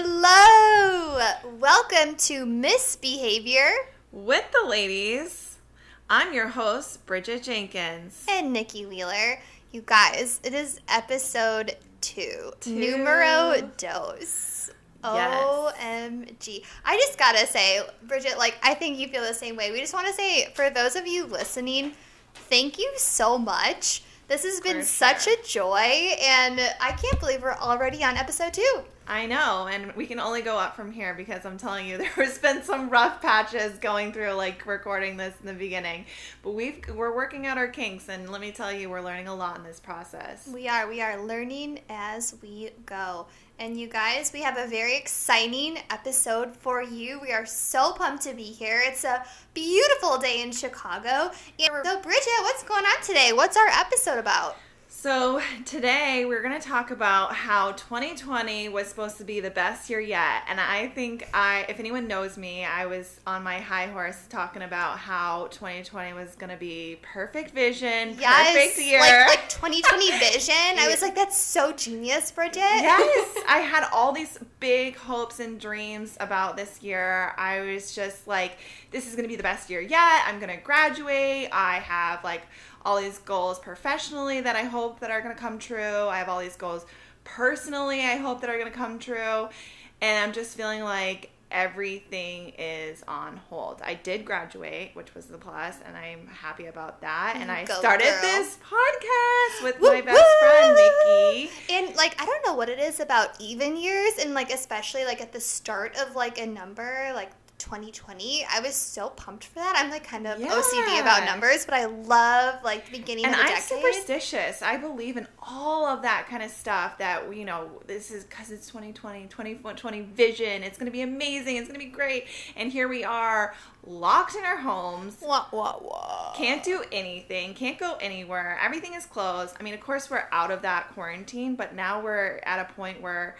Hello! Welcome to Misbehavior with the ladies. I'm your host, Bridget Jenkins. and Nikki Wheeler. You guys, it is episode two, Two. numero dos. Yes. OMG. I just gotta say, Bridget, like, I think you feel the same way. We just wanna say, for those of you listening, thank you so much. This has been such sure. a joy, and I can't believe we're already on episode two. I know, and we can only go up from here because I'm telling you, there's been some rough patches going through, like recording this in the beginning. But we've we're working out our kinks, and let me tell you, we're learning a lot in this process. We are. We are learning as we go. And you guys, we have a very exciting episode for you. We are so pumped to be here. It's a beautiful day in Chicago. And so, Bridget, what's going on today? What's our episode about? So today we're going to talk about how 2020 was supposed to be the best year yet, and I think I, if anyone knows me, I was on my high horse talking about how 2020 was going to be perfect vision, perfect year. Like, like 2020 vision. I was like, that's so genius, Bridget. yes, I had all these big hopes and dreams about this year. I was just like, this is going to be the best year yet. I'm going to graduate. I have like all these goals professionally that I hope that are going to come true. I have all these goals personally I hope that are going to come true. And I'm just feeling like everything is on hold. I did graduate, which was the plus, and I'm happy about that. And I Go started girl. this podcast with Woo, my best friend! Nikki. And like I don't know what it is about even years and like especially like at the start of like a number like 2020 I was so pumped for that. I'm like kind of OCD about numbers, but I love like the beginning and of the I'm decade. superstitious. I believe in all of that kind of stuff. That you know, this is because it's 2020, 2020 vision. It's going to be amazing. It's going to be great. And here we are, locked in our homes. Wah, wah, wah. Can't do anything. Can't go anywhere. Everything is closed. I mean, of course, we're out of that quarantine, but now we're at a point where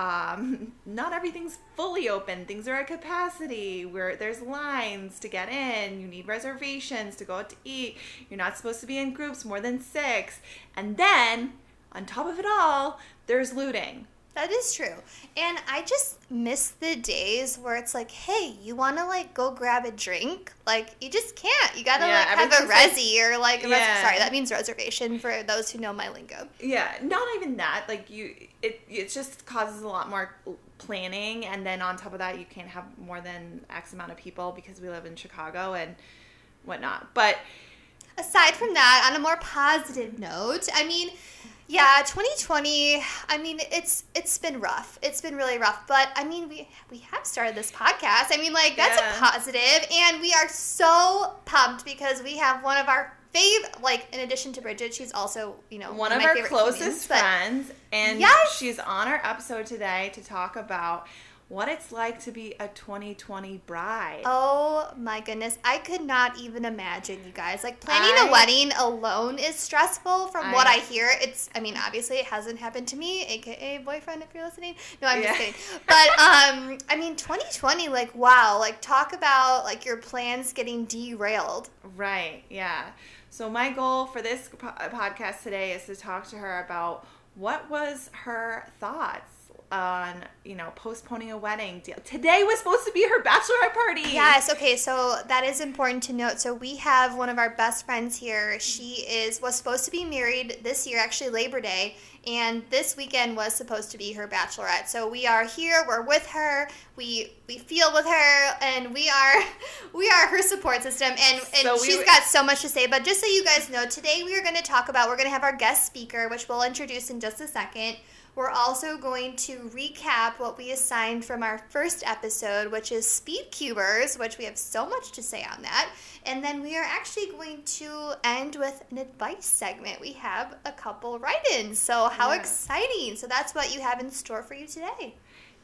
um, not everything's fully open. Things are at capacity. Where there's lines to get in. You need reservations to go out to eat. You're not supposed to be in groups more than six. And then, on top of it all, there's looting. That is true. And I just miss the days where it's like, hey, you want to like go grab a drink? Like, you just can't. You got to Yeah, like have a everything's like- resi or like a res- sorry, that means reservation for those who know my lingo. Yeah, not even that. Like you, it it just causes a lot more planning, and then on top of that, you can't have more than X amount of people because we live in Chicago and whatnot. But aside from that, on a more positive note, I mean, yeah, 2020. I mean, it's it's been rough. It's been really rough. But I mean, we we have started this podcast. I mean, like that's Yeah. a positive, and we are so pumped because we have one of our fav like in addition to Bridget, she's also you know one of my our closest friends, and Yes! she's on our episode today to talk about what it's like to be a 2020 bride. Oh my goodness. I could not even imagine, you guys. Like planning I- a wedding alone is stressful from what I- I hear. It's I mean, obviously it hasn't happened to me, aka boyfriend if you're listening. No, I'm just kidding. But um I mean 2020 like wow, like talk about like your plans getting derailed. Right, yeah. So my goal for this po- podcast today is to talk to her about what was her thoughts on, you know, postponing a wedding. deal. Today was supposed to be her bachelorette party. Yes, okay, so that is important to note. So we have one of our best friends here. She is was supposed to be married this year, actually Labor Day, and this weekend was supposed to be her bachelorette. So we are here, we're with her, we we feel with her, and we are we are her support system and, and So we she's w- got so much to say. But just so you guys know, today we are gonna talk about we're gonna have our guest speaker, which we'll introduce in just a second. We're also going to recap what we assigned from our first episode, which is speed cubers, which we have so much to say on that. And then we are actually going to end with an advice segment. We have a couple write ins. So, how Yeah. exciting! So, that's what you have in store for you today.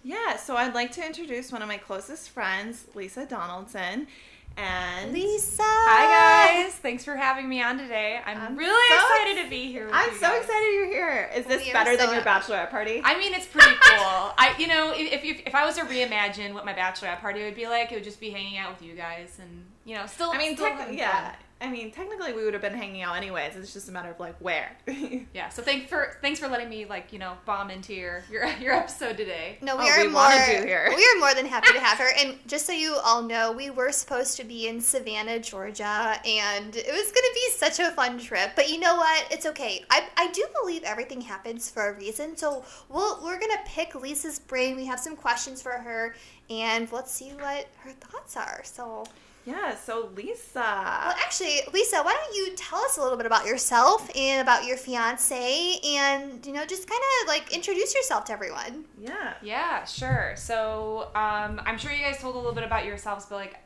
Yeah, so I'd like to introduce one of my closest friends, Lisa Donaldson. And Lisa! Hi guys, thanks for having me on today. I'm, I'm really so excited ex- to be here. With I'm so guys. excited you're here. Is this We better so than your bachelorette party? I mean, it's pretty cool. I, you know, if, if if I was to reimagine what my bachelorette party would be like, it would just be hanging out with you guys and you know, still. I mean, still having yeah. fun. I mean, technically we would have been hanging out anyways. It's just a matter of like where. Yeah. So thanks for thanks for letting me like you know bomb into your your your episode today. No, we Oh, are we more. wanted here. We are more than happy to have her. And just so you all know, we were supposed to be in Savannah, Georgia, and it was going to be such a fun trip. But you know what? It's okay. I, I do believe everything happens for a reason. So we'll we're gonna pick Lisa's brain. We have some questions for her, and let's see what her thoughts are. So, yeah. So Lisa. well, actually, Lisa, why don't you tell us a little bit about yourself and about your fiance, and you know, just kind of like introduce yourself to everyone. yeah. Yeah, sure. So um, I'm sure you guys told a little bit about yourselves, but like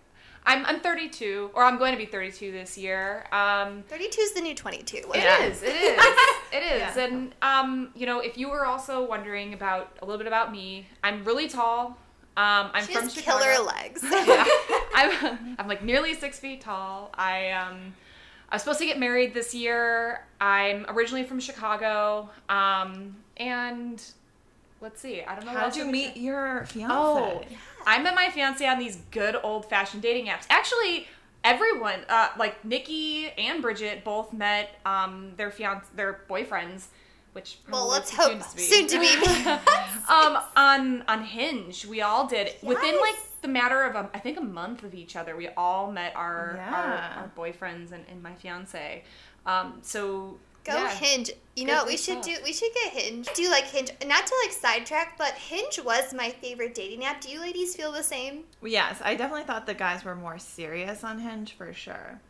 I'm I'm 32 or I'm going to be 32 this year. Um, 32 is the new 22. It Yeah. is. It is. It is. Yeah. And um, you know, if you were also wondering about a little bit about me, I'm really tall. Um, I'm She from has Chicago. killer legs. yeah. I'm, I'm like nearly six feet tall. I um, I was supposed to get married this year. I'm originally from Chicago. Um, and let's see. I don't know. How'd you I can meet say. your fiance? Oh, I met my fiance on these good old fashioned dating apps. Actually, everyone, uh, like Nikki and Bridget, both met um, their fiance, their boyfriends, which Well, let's hope soon to be. um, on on Hinge, we all did within like the matter of a, I think a month of each other. We all met our Yeah. our, our boyfriends and, and my fiance. Um, so Go yeah. Hinge. You Good- know what we good should stuff. do? We should get Hinge. Do like Hinge. Not to like sidetrack, but Hinge was my favorite dating app. Do you ladies feel the same? Yes, I definitely thought the guys were more serious on Hinge for sure.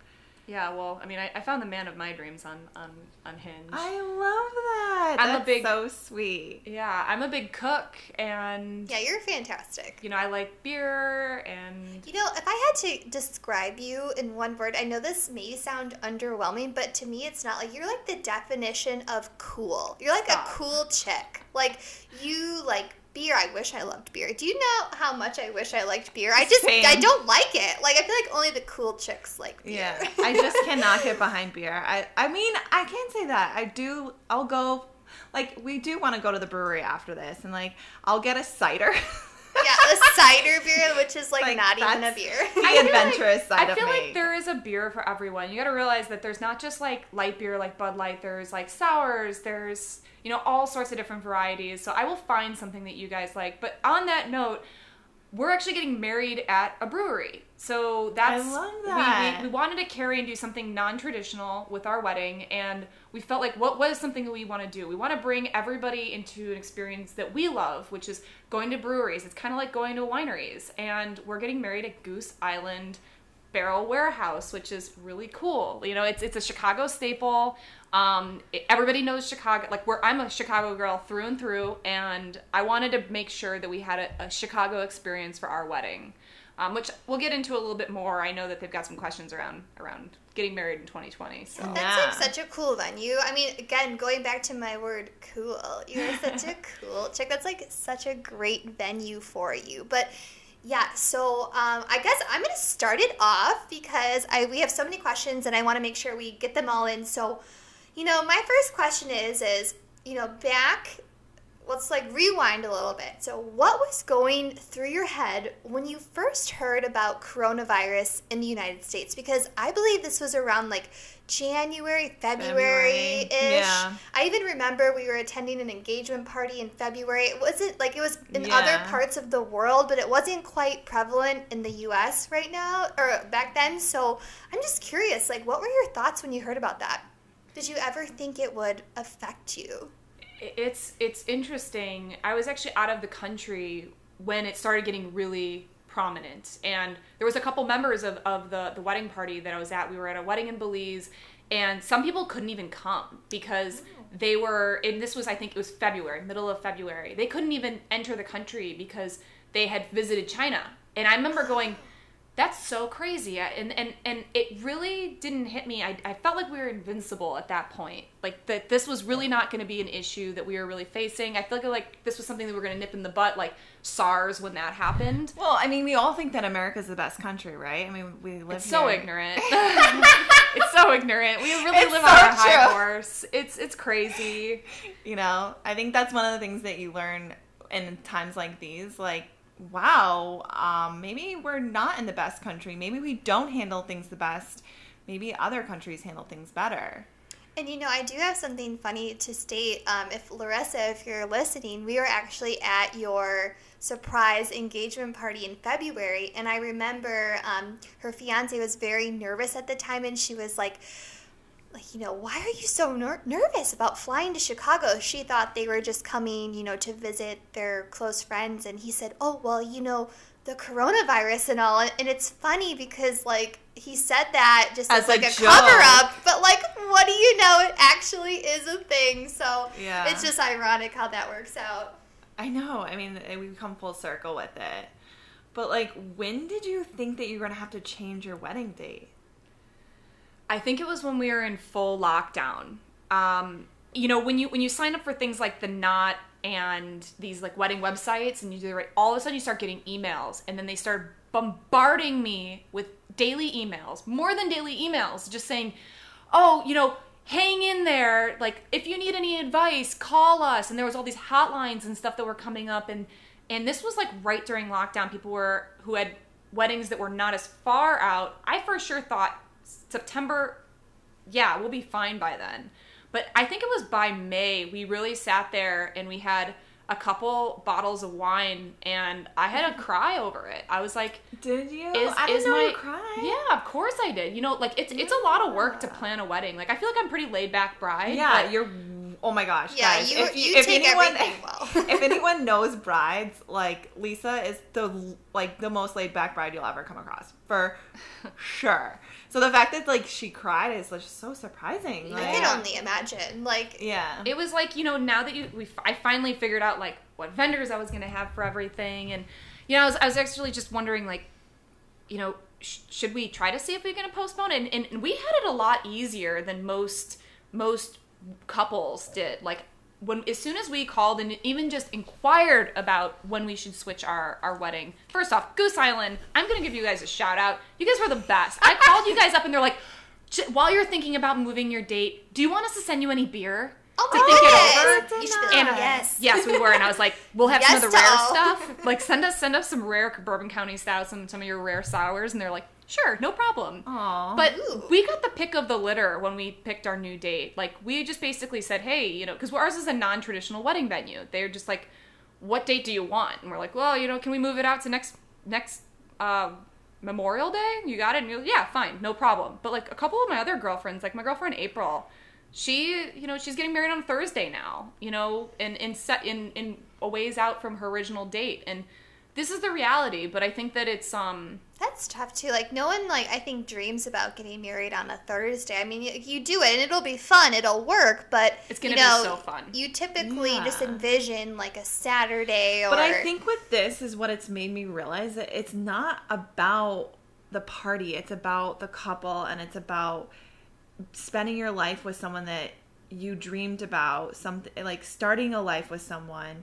Yeah, well, I mean, I, I found the man of my dreams on on on Hinge. I love that. I'm a That's big- so sweet. Yeah, I'm a big cook, and Yeah, you're fantastic. you know I like beer, and You know, if I had to describe you in one word, I know this may sound underwhelming, but to me, it's not like you're like the definition of cool. You're like Stop. a cool chick. Like you like beer. I wish I loved beer. Do you know how much I wish I liked beer? I just Same. I don't like it. Like I feel like only the cool chicks like beer. Yeah, I just cannot get behind beer. I, I mean, I can't say that. I do. I'll go. Like we do want to go to the brewery after this, and like I'll get a cider. yeah, a cider beer, which is like, Like, not even a beer. the I feel adventurous like, side I of feel me. like there is a beer for everyone. You got to realize that there's not just like light beer like Bud Light. There's like sours. There's you know all sorts of different varieties. So I will find something that you guys like. But on that note, we're actually getting married at a brewery. So that's love we- We, we, wanted to carry and do something non-traditional with our wedding, and we felt like what was something that we want to do? We want to bring everybody into an experience that we love, which is going to breweries. It's kind of like going to wineries, and we're getting married at Goose Island Barrel Warehouse, which is really cool. You know, it's it's a Chicago staple. Um, everybody knows Chicago. Like, we're I'm a Chicago girl through and through, and I wanted to make sure that we had a, a Chicago experience for our wedding, um, which we'll get into a little bit more. I know that they've got some questions around around getting married in 2020. So That's Yeah. like such a cool venue. I mean, again, going back to my word cool, you're such a cool chick. That's like such a great venue for you. But yeah, so um, I guess I'm gonna start it off because I we have so many questions and I want to make sure we get them all in. So, you know, my first question is is you know back. Let's like rewind a little bit. So, what was going through your head when you first heard about coronavirus in the United States? Because I believe this was around like January, February ish. Yeah. I even remember we were attending an engagement party in February. It wasn't like it was in Yeah. other parts of the world, but it wasn't quite prevalent in the US right now or back then. So I'm just curious, like what were your thoughts when you heard about that? Did you ever think it would affect you? it's it's interesting. I was actually out of the country when it started getting really prominent, and there was a couple members of, of the the wedding party that I was at. We were at a wedding in Belize, and some people couldn't even come because oh. they were. And this was, I think, it was February, middle of February. They couldn't even enter the country because they had visited China, and I remember going. That's so crazy, and and and it really didn't hit me. I, I felt like we were invincible at that point, like that this was really not going to be an issue that we were really facing. I feel like like this was something that we were going to nip in the butt, like SARS when that happened. Well, I mean, we all think that America's the best country, right? I mean, we live It's so ignorant. it's so ignorant. We really It's live so on a high true. horse. It's it's crazy. You know, I think that's one of the things that you learn in times like these. Like, wow, um, maybe we're not in the best country. Maybe we don't handle things the best. maybe other countries handle things better. And you know, I do have something funny to state. Um, if Larissa, if you're listening, we were actually at your surprise engagement party in February, and I remember um, her fiance was very nervous at the time, and she was like, like you know, why are you so ner- nervous about flying to Chicago? She thought they were just coming, you know, to visit their close friends, and he said, oh well, you know the coronavirus and all and it's funny because like he said that just as, as like a, cover up but like what do you know? It actually is a thing so yeah. it's just ironic how that works out. I know. I mean eh, we come full circle with it. But like when did you think that you were going to have to change your wedding date i think it was when we were in full lockdown. Um you know when you when you sign up for things like the knot and these like wedding websites and you do the right all of a sudden you start getting emails and then they start bombarding me with daily emails more than daily emails just saying oh you know hang in there. Like if you need any advice call us. And there was all these hotlines and stuff that were coming up and and this was like right during lockdown. People were who had weddings that were not as far out i for sure thought september yeah we'll be fine by then but I think it was by May we really sat there and we had a couple bottles of wine and I had a cry over it. I was like, "Did you? Is, I didn't is know my, you cried." Yeah, of course I did. You know, like it's yeah. it's a lot of work to plan a wedding. Like I feel like I'm pretty laid back bride. Yeah, you're. Oh my gosh, yeah, guys! You, if, you if take anyone, everything well. if anyone knows brides, like Lisa is the like the most laid back bride you'll ever come across for sure. So the fact that like she cried is just so surprising. Like, I can only imagine. Like yeah, it was like you know now that you we I finally figured out like what vendors I was gonna have for everything, and you know I was I was actually just wondering like, you know, should we try to see if we can postpone? And, and and we had it a lot easier than most most couples did. Like when as soon as we called and even just inquired about when we should switch our our wedding. First off, Goose Island, I'm gonna give you guys a shout out. You guys were the best. I called you guys up and they're like, while you're thinking about moving your date, do you want us to send you any beer? Oh to think it over. You should and, yes, yes, we were, and I was like, "We'll have yes, some of the rare stuff. Like, send us, send us some rare Bourbon County stouts and some of your rare sours." And they're like, Sure, no problem. Aww. But Ooh. we got the pick of the litter when we picked our new date. Like we just basically said, hey, you know, because ours is a non-traditional wedding venue. They're just like, what date do you want? And we're like, well, you know, can we move it out to next next uh, Memorial Day? You got it? And you're like, yeah, fine, no problem. But like a couple of my other girlfriends, like my girlfriend April, she, you know, she's getting married on Thursday now. You know, and in set in in a ways out from her original date and this is the reality, but I think that it's um that's tough too. Like no one like I think dreams about getting married on a Thursday. I mean, you, you do it and it'll be fun, it'll work, but it's gonna you know, be so fun. You typically yeah. just envision like a Saturday or. But I think with this is what it's made me realize that it's not about the party. It's about the couple, and it's about spending your life with someone that you dreamed about. Something like starting a life with someone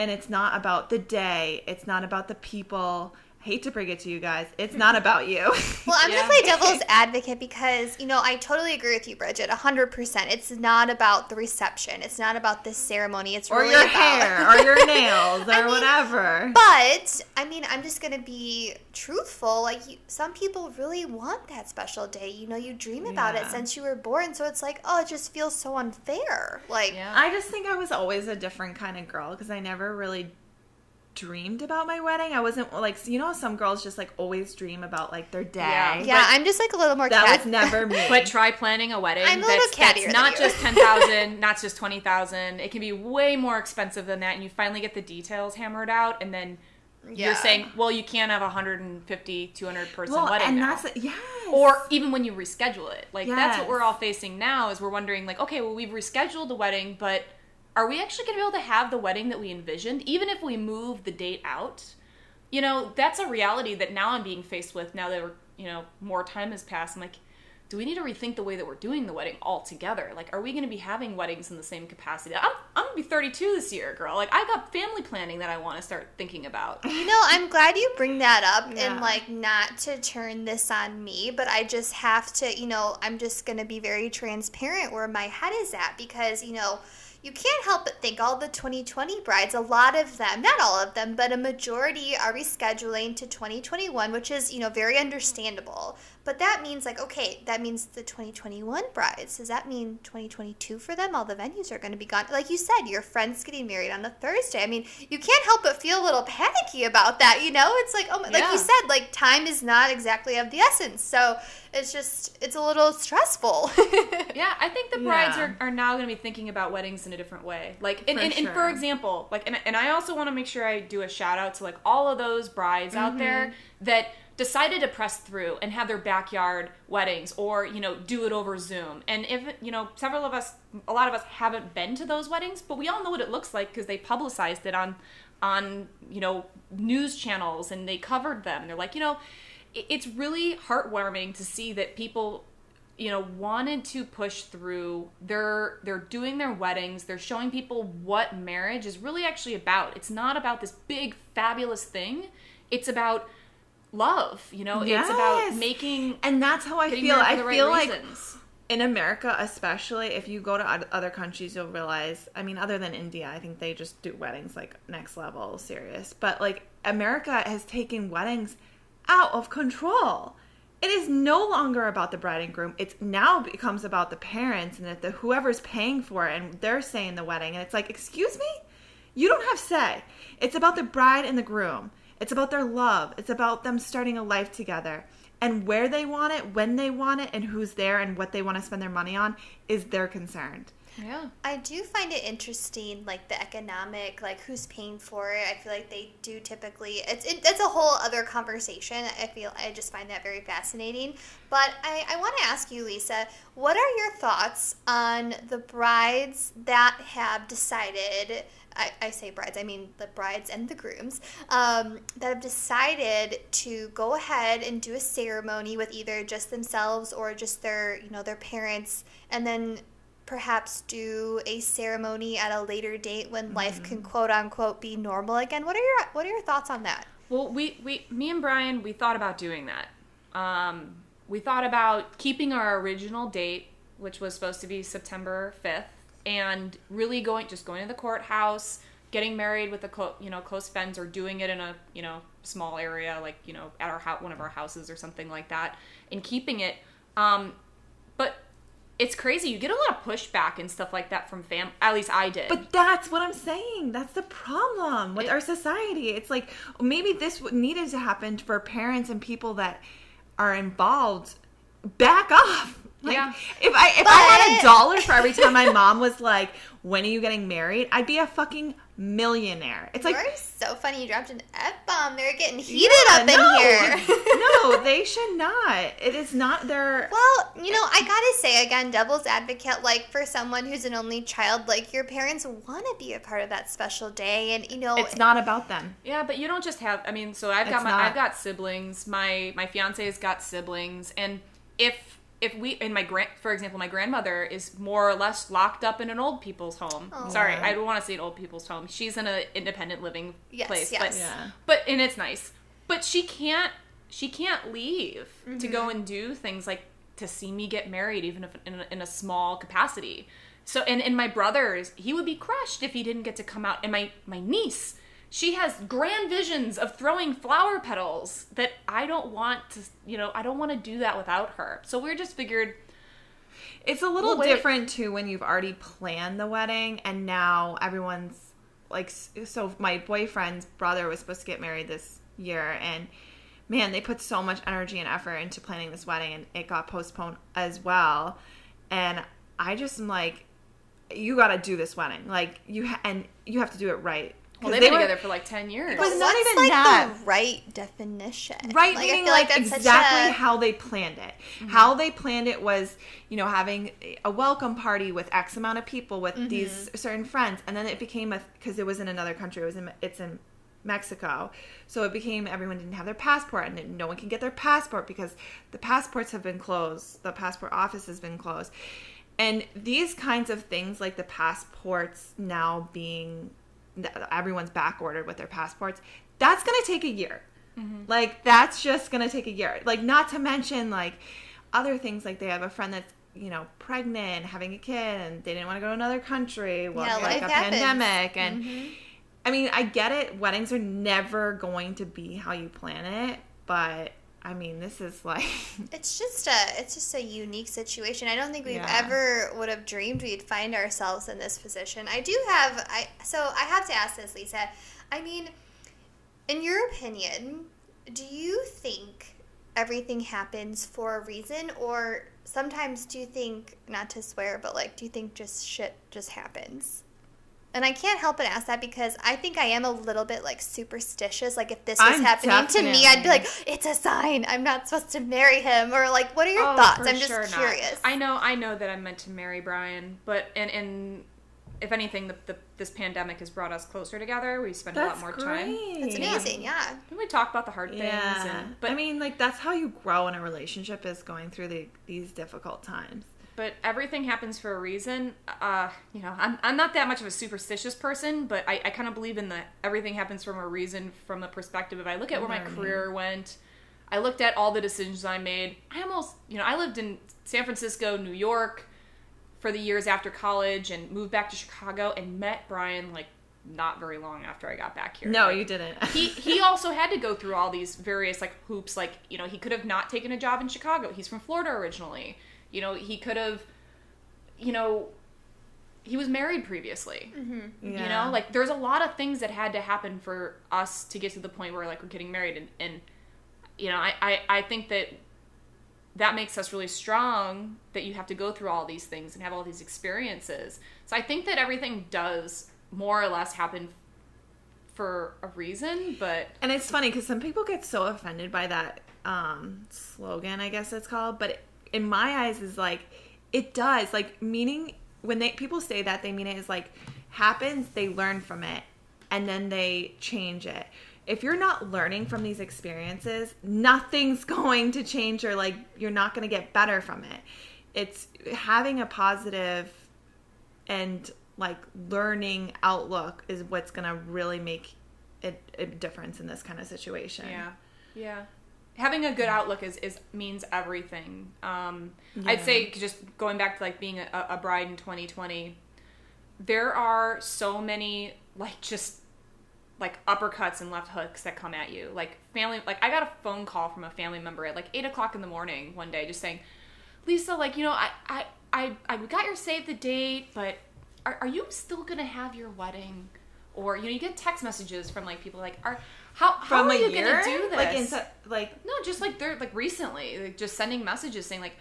and it's not about the day. It's not about the people. I hate to break it to you guys. It's not about you. well, I'm yeah. going to play devil's advocate because, you know, I totally agree with you, Bridget, 100%. It's not about the reception. It's not about the ceremony. It's or really your about... hair or your nails or I mean, whatever. But, I mean, I'm just going to be truthful. Like, you, some people really want that special day. You know, you dream about yeah. it since you were born. So it's like, oh, it just feels so unfair. Like, yeah. I just think I was always a different kind of girl because I never really dreamed about my wedding. I wasn't like you know some girls just like always dream about like their day. Yeah, yeah I'm just like a little more. That cat- was never me. but try planning a wedding. I'm a little that's, that's not just ten thousand, not just twenty thousand. It can be way more expensive than that, and you finally get the details hammered out, and then. Yeah. You're saying, well, you can't have a 150, 200 person well, wedding and now. that's yes. Or even when you reschedule it, like yes. that's what we're all facing now. Is we're wondering, like, okay, well, we've rescheduled the wedding, but are we actually going to be able to have the wedding that we envisioned, even if we move the date out? You know, that's a reality that now I'm being faced with now that we're, you know, more time has passed. I'm like, do we need to rethink the way that we're doing the wedding altogether? Like, are we going to be having weddings in the same capacity? I'm, I'm going to be 32 this year, girl. Like, I got family planning that I want to start thinking about. You know, I'm glad you bring that up yeah. and, like, not to turn this on me, but I just have to, you know, I'm just going to be very transparent where my head is at because, you know, you can't help but think all the 2020 brides, a lot of them, not all of them, but a majority are rescheduling to 2021, which is, you know, very understandable. But that means, like, okay, that means the 2021 brides. Does that mean 2022 for them? All the venues are going to be gone. Like you said, your friend's getting married on a Thursday. I mean, you can't help but feel a little panicky about that, you know? It's like, oh, my, like you said, like, time is not exactly of the essence. So it's just, it's a little stressful. Yeah, I think the brides Yeah. are, are now going to be thinking about weddings in a different way. Like, and, For and, and for example, like, and, and I also want to make sure I do a shout out to like all of those brides out there mm-hmm. that decided to press through and have their backyard weddings or you know do it over zoom and if you know several of us a lot of us haven't been to those weddings but we all know what it looks like because they publicized it on on you know news channels and they covered them and they're like you know it- it's really heartwarming to see that people you know wanted to push through they're they're doing their weddings they're showing people what marriage is really actually about it's not about this big fabulous thing it's about love you know it's about making And that's how I feel. I right feel like in America, especially if you go to other countries, you'll realize. I mean, other than India, I think they just do weddings like next level serious. But like America has taken weddings out of control. It is no longer about the bride and groom. It's now becomes about the parents and that the whoever's paying for it and they're saying the wedding. And it's like, excuse me, you don't have say. It's about the bride and the groom. It's about their love. It's about them starting a life together. And where they want it, when they want it, and who's there and what they want to spend their money on is their concern. Yeah I do find it interesting, like the economic, like who's paying for it. I feel like they do typically. It's it, it's a whole other conversation. I feel I just find that very fascinating. But I, I want to ask you, Lisa, what are your thoughts on the brides that have decided? I, I say brides, I mean the brides and the grooms um, that have decided to go ahead and do a ceremony with either just themselves or just their, you know, their parents, and then perhaps do a ceremony at a later date when life can quote unquote be normal again. What are your What are your thoughts on that? Well, we, we, me and Brian, we thought about doing that. Um, we thought about keeping our original date, which was supposed to be September fifth, and really going, just going to the courthouse, getting married with the clo- you know close friends, or doing it in a you know small area, like you know at our house, one of our houses or something like that, and keeping it. Um, but it's crazy. You get a lot of pushback and stuff like that from fam. At least I did. But that's what I'm saying. That's the problem with It- our society. It's like maybe this needed to happen for parents and people that are involved. Back off. Like, Yeah. If I if I had a dollar for every time my mom was like, "When are you getting married?" I'd be a fucking millionaire. It's like You're so funny. You dropped an f bomb. They're getting heated Yeah, up in no. here. no, they should not. It is not their. Well, you know, I gotta say again, devil's advocate, like for someone who's an only child, like your parents want to be a part of that special day, and you know, It's not about them. Yeah, but you don't just have. I mean, so I've got It's my not. I've got siblings. My my fiance's got siblings, and if if we and my grand for example, my grandmother is more or less locked up in an old people's home. Oh. Sorry, I don't want to say an old people's home. She's in an independent living Yes, place, yes. but Yeah. but and it's nice. But she can't she can't leave to Mm-hmm. go and do things like to see me get married, even if in a, in a small capacity. So and and my brothers, he would be crushed if he didn't get to come out. And my my niece, she has grand visions of throwing flower petals that I don't want to. You know, I don't want to do that without her. So we're just figured. It's a little Well, different too when you've already planned the wedding and now everyone's like so my boyfriend's brother was supposed to get married this year and man they put so much energy and effort into planning this wedding and it got postponed as well and I just am like you got to do this wedding like you ha- and you have to do it right Well, 'Cause they've they been were- together for like ten years. But What's not even like that. the right definition? Right, Like, meaning feel like, exactly a- how they planned it. Mm-hmm. How they planned it was, you know, having a welcome party with X amount of people with mm-hmm. these certain friends, and then it became a because it was in another country. It was in it's in Mexico, so it became everyone didn't have their passport, and no one can get their passport because the passports have been closed. The passport office has been closed, and these kinds of things, like the passports now being everyone's back ordered with their passports. That's gonna take a year. Like that's just gonna take a year. Like not to mention like other things like they have a friend that's you know, pregnant, having a kid, and they didn't want to go to another country. Well, Yeah, like a happens. pandemic, and Mhm. I mean, I get it. Weddings are never going to be how you plan it, but I mean, this is like, It's just a it's just a unique situation. I don't think we've Yeah. ever would have dreamed we'd find ourselves in this position. I do have I so I have to ask this, Lisa. I mean, in your opinion, do you think everything happens for a reason or sometimes do you think not to swear, but like do you think just shit just happens? And I can't help but ask that because I think I am a little bit like superstitious. Like if this was I'm happening to me, I'd be like, "It's a sign. I'm not supposed to marry him." Or like, what are your Oh, thoughts? I'm just sure not. curious. I know, I know that I'm meant to marry Brian, but and and if anything, the, the this pandemic has brought us closer together. We spend a lot more great. time. That's amazing. Yeah. And we talk about the hard things. Yeah, And, but but I mean, like that's how you grow in a relationship is going through the, these difficult times. But everything happens for a reason. Uh, you know, I'm, I'm not that much of a superstitious person, but I, I kind of believe in the everything happens from a reason from the perspective of I look at where my career went. I looked at all the decisions I made. I almost, you know, I lived in San Francisco, New York for the years after college and moved back to Chicago and met Brian like not very long after I got back here. No, Like, you didn't. he he also had to go through all these various like hoops like you know he could have not taken a job in chicago he's from florida originally you know he could have you know he was married previously you Yeah. know like there's a lot of things that had to happen for us to get to the point where like we're getting married and, and you know I, I i think that that makes us really strong that you have to go through all these things and have all these experiences so i think that everything does more or less happen for a reason but And it's funny because some people get so offended by that um, slogan, I guess it's called. But in my eyes, is like it does. Like meaning when they people say that they mean it is like happens. They learn from it, and then they change it. If you're not learning from these experiences, nothing's going to change, or like you're not going to get better from it. It's having a positive and like learning outlook is what's going to really make a, a difference in this kind of situation. Yeah, yeah. Having a good outlook is, is means everything. Um, Yeah. I'd say just going back to like being a, a bride in 2020, there are so many like just like uppercuts and left hooks that come at you. Like family, like I got a phone call from a family member at like eight o'clock in the morning one day, just saying, Lisa, like you know, I I I, I got your save the date, but are, are you still gonna have your wedding? Or you know, you get text messages from like people like, are how how From are you year, gonna do this? like into like no, just like they're like recently, like just sending messages saying like,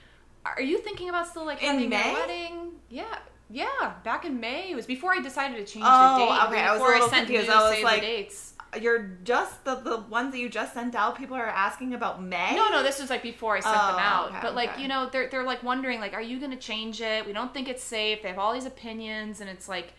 are you thinking about still like In having May? your wedding? Yeah. Yeah, back in May. It was before I decided to change Oh, the date. okay, I was a Before little sent confused. you I was like- the dates. you're just the the ones that you just sent out. People are asking about May. No, no, this was like before I sent them Oh, out. okay, but like, okay. you know, they're they're like wondering like, are you gonna change it? We don't think it's safe. They have all these opinions, and it's like,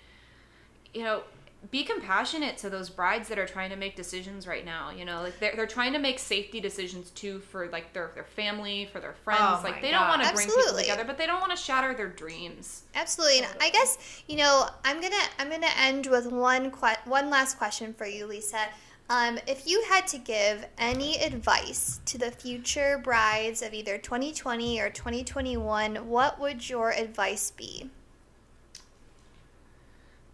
you know, be compassionate to those brides that are trying to make decisions right now. You know, like they're they're trying to make safety decisions too for like their their family, for their friends. Oh like my they don't want to bring people together, but they don't want to shatter their dreams. Absolutely. And I guess, you know, I'm going to I'm going to end with one que- one last question for you, Lisa. Um, if you had to give any advice to the future brides of either 2020 or 2021, what would your advice be?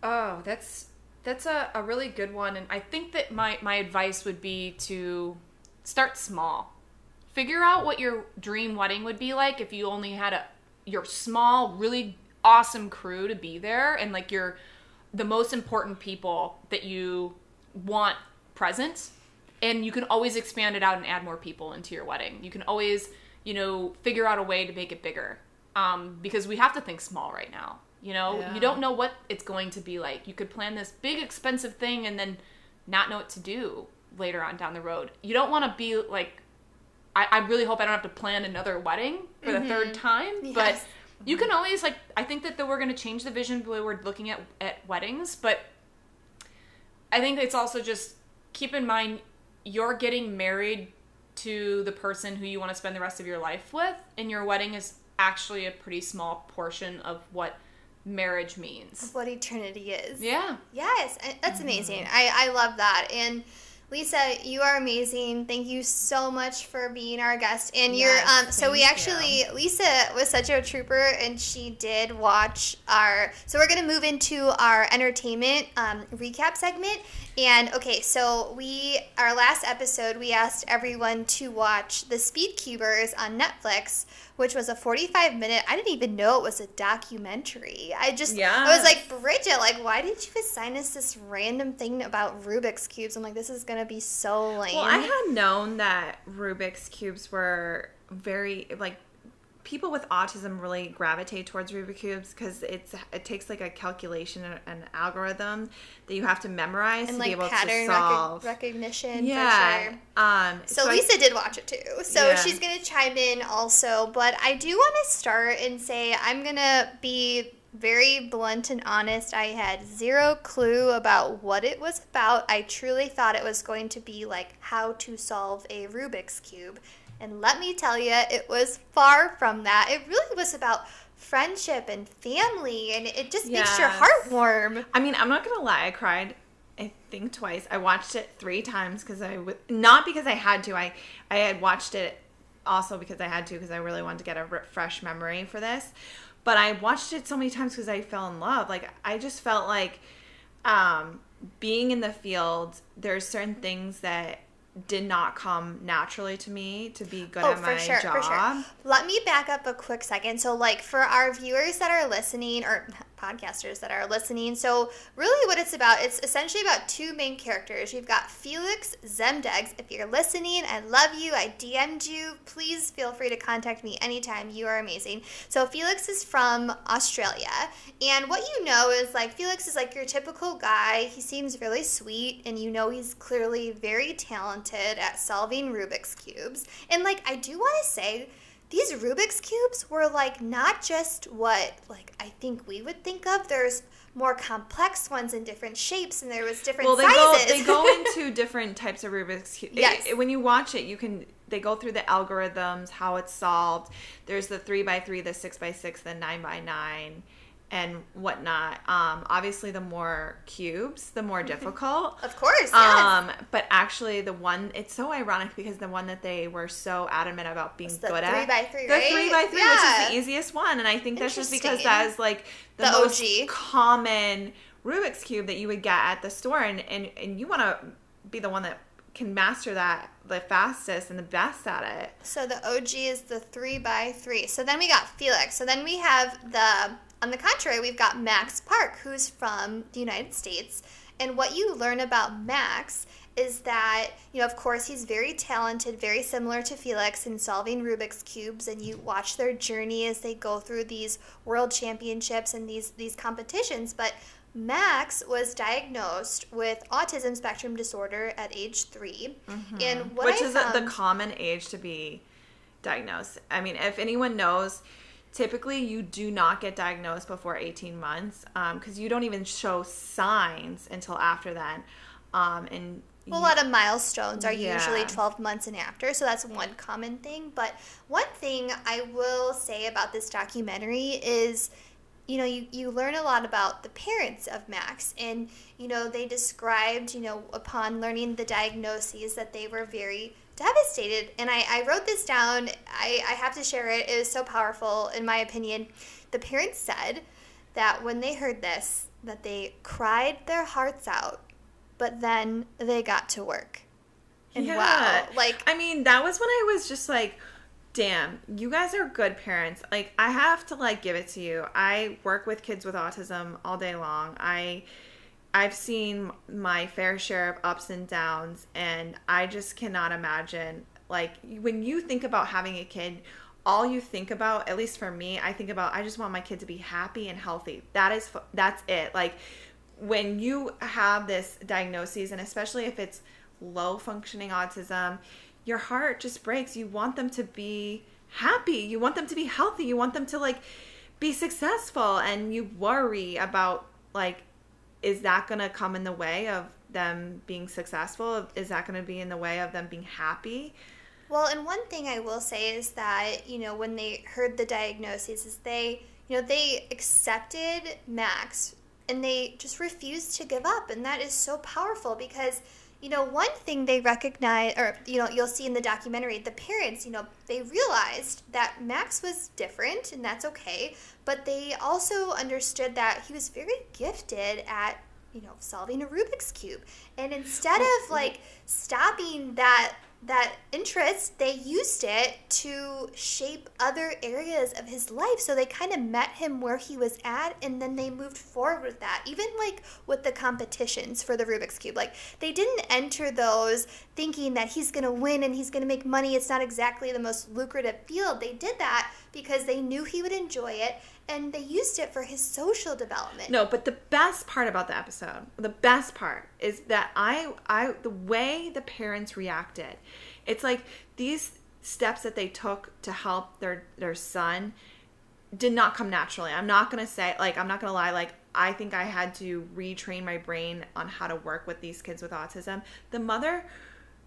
Oh, that's that's a, a really good one and I think that my, my advice would be to start small. Figure out what your dream wedding would be like if you only had a your small, really awesome crew to be there and like your the most important people that you want present and you can always expand it out and add more people into your wedding. You can always, you know, figure out a way to make it bigger. Um, because we have to think small right now. You know, Yeah. you don't know what it's going to be like. You could plan this big expensive thing and then not know what to do later on down the road. You don't want to be like I, I really hope I don't have to plan another wedding for the third mm-hmm. time. But you mm-hmm. can always like I think that, that we're gonna change the vision the way we're looking at at weddings, but I think it's also just keep in mind you're getting married to the person who you want to spend the rest of your life with, and your wedding is actually a pretty small portion of what marriage means. What eternity is. Yeah. Yes, that's amazing. I, I love that. And Lisa, you are amazing. Thank you so much for being our guest. And you're um so we actually Lisa was such a trooper and she did watch our so we're gonna move into our entertainment um, recap segment. And okay, so we our last episode we asked everyone to watch The Speed Cubers on Netflix, which was a 45 minute I didn't even know it was a documentary. I just I was like Bridget, like, why did you assign us this random thing about Rubik's cubes? I'm like, this is gonna be so lame. Well, I had known that Rubik's cubes were very like people with autism really gravitate towards Rubik's cubes because it's it takes like a calculation and an algorithm that you have to memorize and to be able pattern to solve. recognition. yeah. For sure. Um. So, I- Lisa did watch it too. So Yeah. she's gonna chime in also. But I do want to start and say I'm gonna be very blunt and honest. I had zero clue about what it was about. I truly thought it was going to be like how to solve a Rubik's cube. And let me tell you, it was far from that. It really was about friendship and family, and it just makes your heart warm. I mean, I'm not gonna lie. I cried. I think twice. I watched it three times because I w- not because I had to. I I had watched it also because I had to because I really wanted to get a re- fresh memory for this. But I watched it so many times because I fell in love. Like I just felt like um, being in the field. There's certain things that did not come naturally to me to be good Oh, at my for sure, job. for sure. Let me back up a quick second. So, like, for our viewers that are listening, or podcasters that are listening, so really what it's about, it's essentially about two main characters. You've got Felix Zemdegs. If you're listening, I love you. I DM'd you. Please feel free to contact me anytime. You are amazing. So, Felix is from Australia. And what you know is, like, Felix is like your typical guy. He seems really sweet, and you know he's clearly very talented at solving Rubik's Cubes. And, like, I do want to say, these Rubik's cubes were like not just what like I think we would think of. There's more complex ones in different shapes, and there was different well, they go they go into different types of Rubik's cube. Yes. when you watch it, you can they go through the algorithms, how it's solved. There's the three by three, the six by six, the nine by nine, and whatnot. Um, obviously, the more cubes, the more difficult. of course, yes. Um, but actually, the one it's so ironic because the one that they were so adamant about being good three at, by three, the right? three by three, Yeah. which is the easiest one, and I think that's just because that is like the, The most OG. common Rubik's cube that you would get at the store, and and, and you want to be the one that can master that the fastest and the best at it. So the OG is the three by three. So then we got Felix. So then we have the, on the contrary, we've got Max Park, who's from the United States. And what you learn about Max is that, you know, of course, he's very talented, very similar to Felix in solving Rubik's Cubes. And you watch their journey as they go through these world championships and these, these competitions. But Max was diagnosed with autism spectrum disorder at age 3 And what Mm-hmm. which I is found, the common age to be diagnosed. I mean, if anyone knows, typically you do not get diagnosed before 18 months because you don't even show signs until after then. Um, and A lot of milestones are Yeah. usually 12 months and after, so that's one common thing. But one thing I will say about this documentary is, you know, you, you learn a lot about the parents of Max. And, you know, they described, you know, upon learning the diagnoses that they were very devastated. And I, I wrote this down. I, I have to share it. It was so powerful, in my opinion. The parents said that when they heard this, that they cried their hearts out but then they got to work. And wow, like I mean, that was when I was just like, damn, you guys are good parents. Like, I have to like give it to you. I work with kids with autism all day long. I I've seen my fair share of ups and downs, and I just cannot imagine like when you think about having a kid. All you think about, at least for me, I think about I just want my kid to be happy and healthy. That is that's it. Like when you have this diagnosis, and especially if it's low functioning autism, your heart just breaks. You want them to be happy. You want them to be healthy. You want them to like be successful, and you worry about like, is that going to come in the way of them being successful? Is that going to be in the way of them being happy? Well, and one thing I will say is that, you know, when they heard the diagnosis is they, you know, they accepted Max and they just refused to give up and that is so powerful because you know, one thing they recognize, or, you know, you'll see in the documentary, the parents, you know, they realized that Max was different, and that's okay, but they also understood that he was very gifted at, you know, solving a Rubik's Cube. And instead of, like, stopping that that interest, they used it to shape other areas of his life. So they kind of met him where he was at and then they moved forward with that. Even like with the competitions for the Rubik's Cube. Like they didn't enter those thinking that he's going to win and he's going to make money. It's not exactly the most lucrative field. They did that because they knew he would enjoy it and they used it for his social development. No, but the best part about the episode, the best part is that I I the way the parents reacted. It's like these steps that they took to help their their son did not come naturally. I'm not going to say like I'm not going to lie like I think I had to retrain my brain on how to work with these kids with autism. The mother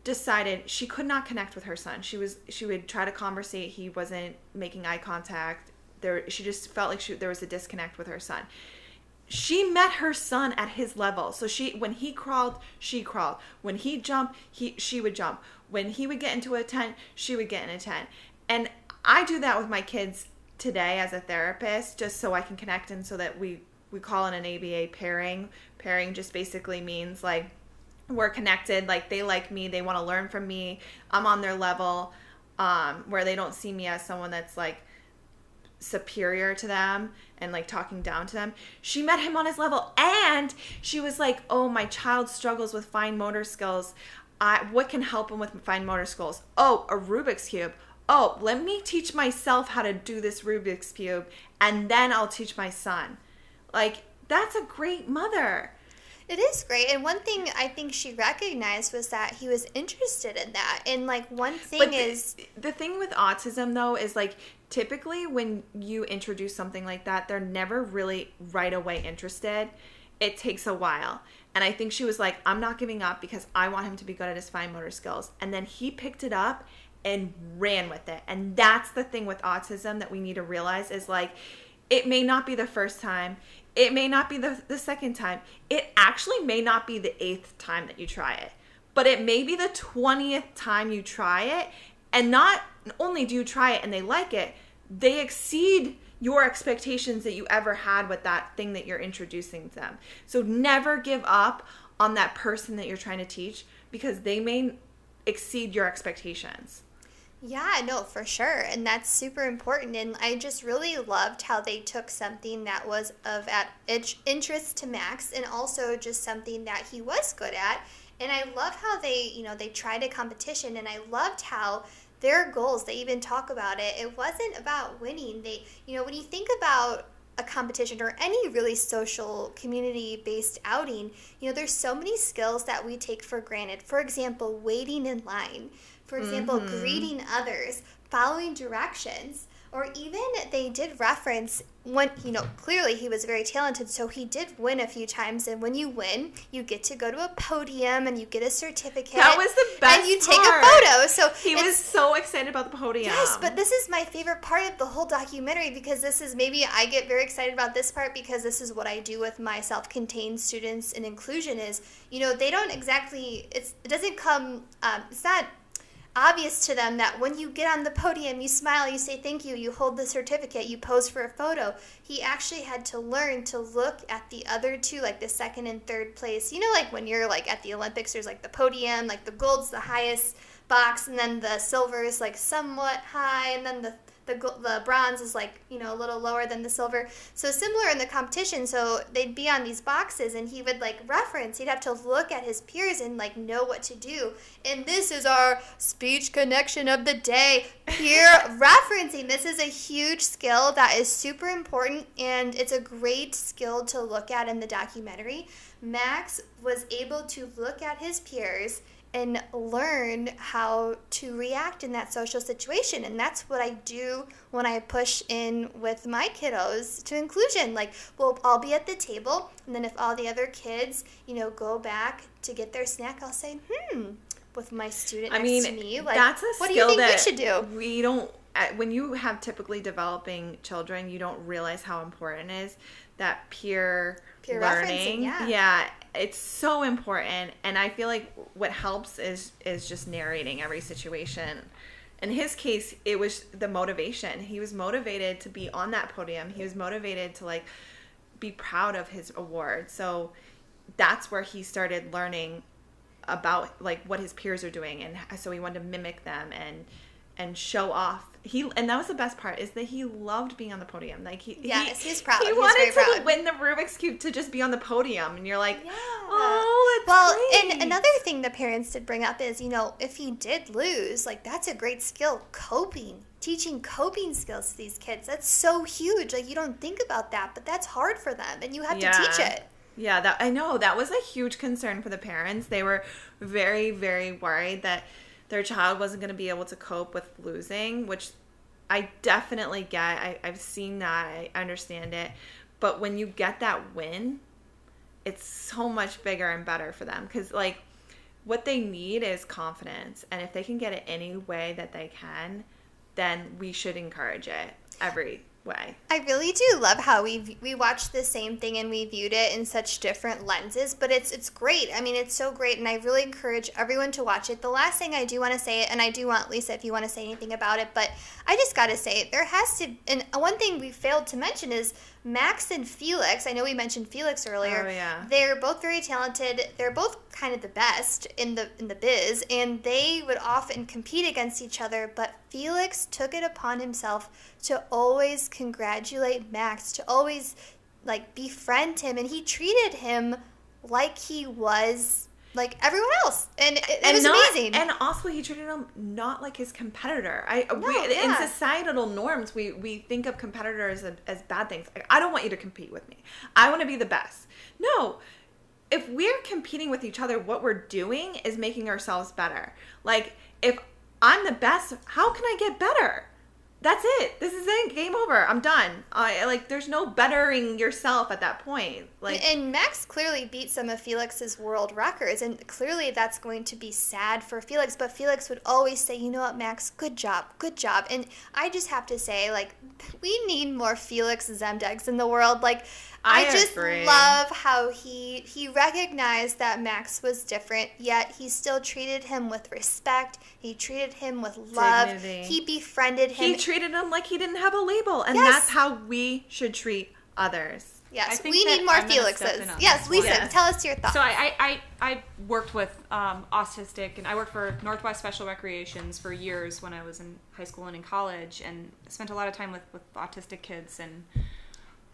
decided she could not connect with her son. She was she would try to conversate, he wasn't making eye contact there she just felt like she, there was a disconnect with her son. She met her son at his level. So she when he crawled she crawled. When he jumped he she would jump. When he would get into a tent she would get in a tent. And i do that with my kids today as a therapist just so i can connect and so that we we call it an aba pairing. Pairing just basically means like we're connected. Like they like me. They want to learn from me. I'm on their level um, where they don't see me as someone that's like superior to them and like talking down to them. She met him on his level and she was like, "Oh, my child struggles with fine motor skills. I what can help him with fine motor skills? Oh, a Rubik's cube. Oh, let me teach myself how to do this Rubik's cube and then I'll teach my son." Like, that's a great mother. It is great. And one thing I think she recognized was that he was interested in that. And like one thing the, is the thing with autism though is like typically when you introduce something like that, they're never really right away interested. It takes a while. And I think she was like, I'm not giving up because I want him to be good at his fine motor skills. And then he picked it up and ran with it. And that's the thing with autism that we need to realize is like, it may not be the first time. It may not be the, the second time. It actually may not be the eighth time that you try it. But it may be the 20th time you try it. And not only do you try it and they like it, they exceed your expectations that you ever had with that thing that you're introducing to them. So never give up on that person that you're trying to teach because they may exceed your expectations. Yeah, no, for sure. And that's super important. And I just really loved how they took something that was of at interest to Max and also just something that he was good at. And I love how they, you know, they tried a competition and I loved how their goals, they even talk about it. It wasn't about winning. They, you know, when you think about a competition or any really social community based outing, you know, there's so many skills that we take for granted. For example, waiting in line. For example, mm-hmm. greeting others, following directions or even they did reference when you know clearly he was very talented so he did win a few times and when you win you get to go to a podium and you get a certificate that was the best and you take a photo. So he was so excited about the podium. Yes but this is my favorite part of the whole documentary because this is maybe i get very excited about this part because this is what i do with my self-contained students and inclusion is you know they don't exactly it's it doesn't come um, it's not obvious to them that when you get on the podium, you smile, you say thank you, you hold the certificate, you pose for a photo. He actually had to learn to look at the other two, like the second and third place. You know, like when you're like at the Olympics, there's like the podium, like the gold's the highest box, and then the silver is like somewhat high, and then the the, the bronze is like you know a little lower than the silver. So similar in the competition so they'd be on these boxes and he would like reference he'd have to look at his peers and like know what to do. And this is our speech connection of the day peer referencing. This is a huge skill that is super important and it's a great skill to look at in the documentary. Max was able to look at his peers and learn how to react in that social situation. And that's what I do when I push in with my kiddos to inclusion. Like, we'll all be at the table, and then if all the other kids, you know, go back to get their snack, I'll say, hmm, with my student I mean, me, like, that's a what do you think we should do? We don't uh, when you have typically developing children, you don't realize how important it is that peer, Peer learning. referencing, yeah. It's so important, and I feel like what helps is is just narrating every situation. In his case, it was the motivation. He was motivated to be on that podium. He was motivated to like be proud of his award. So that's where he started learning about like what his peers are doing and so he wanted to mimic them and and show off he and that was the best part is that he loved being on the podium like he Yes, he, he's proud. he wanted to proud. win the rubik's cube to just be on the podium and you're like Yeah. oh Well, great. and another thing the parents did bring up is, you know, if he did lose, like that's a great skill, coping. Teaching coping skills to these kids. That's so huge. Like you don't think about that, but that's hard for them and you have to teach it. Yeah, that I know that was a huge concern for the parents. They were very, very worried that their child wasn't going to be able to cope with losing, which I definitely get. I, I've seen that. I understand it. But when you get that win, it's so much bigger and better for them because, like, what they need is confidence. And if they can get it any way that they can, then we should encourage it every way. I really do love how we we watched the same thing and we viewed it in such different lenses, but it's it's great. I mean, it's so great, and I really encourage everyone to watch it. The last thing I do want to say, and I do want Lisa if you want to say anything about it, but I just got to say there has to. And one thing we failed to mention is Max and Feliks. I know we mentioned Feliks earlier. Oh, yeah. They're both very talented. They're both kind of the best in the in the biz, and they would often compete against each other. But Feliks took it upon himself to always congratulate Max, to always like befriend him, and he treated him like he was like everyone else, and it, it was not, amazing. And also, he treated him not like his competitor. I uh, No, we, in societal norms, we we think of competitors as, as bad things. Like, I don't want you to compete with me. I want to be the best. No, if we're competing with each other, what we're doing is making ourselves better. Like if I'm the best, how can I get better? That's it. This is it. Game over. I'm done. I like. There's no bettering yourself at that point. Like and Max clearly beat some of Feliks's world records, and clearly that's going to be sad for Feliks. But Feliks would always say, "You know what, Max? Good job, good job." And I just have to say, like, we need more Feliks Zemdegs in the world. Like, I, I just agree. love how he he recognized that Max was different, yet he still treated him with respect. He treated him with love. Dignity. He befriended him. he treated him like he didn't have a label, and Yes. that's how we should treat others. Yes, we need more I'm Felixes. Yes, Lisa. Yes. tell us your thoughts. So I, I, I, I worked with um, autistic, and I worked for Northwest Special Recreations for years when I was in high school and in college, and spent a lot of time with, with autistic kids. And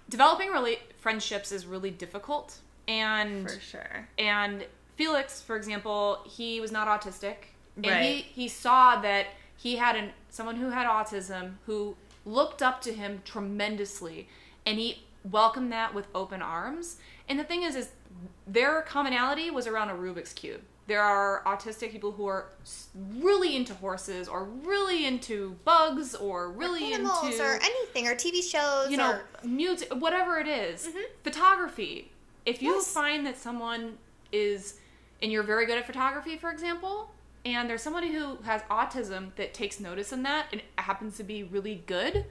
developing really friendships is really difficult. And For sure. and Feliks, for example, he was not autistic, and he Right. he saw that he had an someone who had autism who looked up to him tremendously, and he welcomed that with open arms. And the thing is, is their commonality was around a Rubik's cube. There are autistic people who are really into horses, or really into bugs, or really animals into or anything or TV shows you know, or music, whatever it is. Mhm. photography. If you Yes. find that someone is, and you're very good at photography, for example, and there's somebody who has autism that takes notice in that and happens to be really good,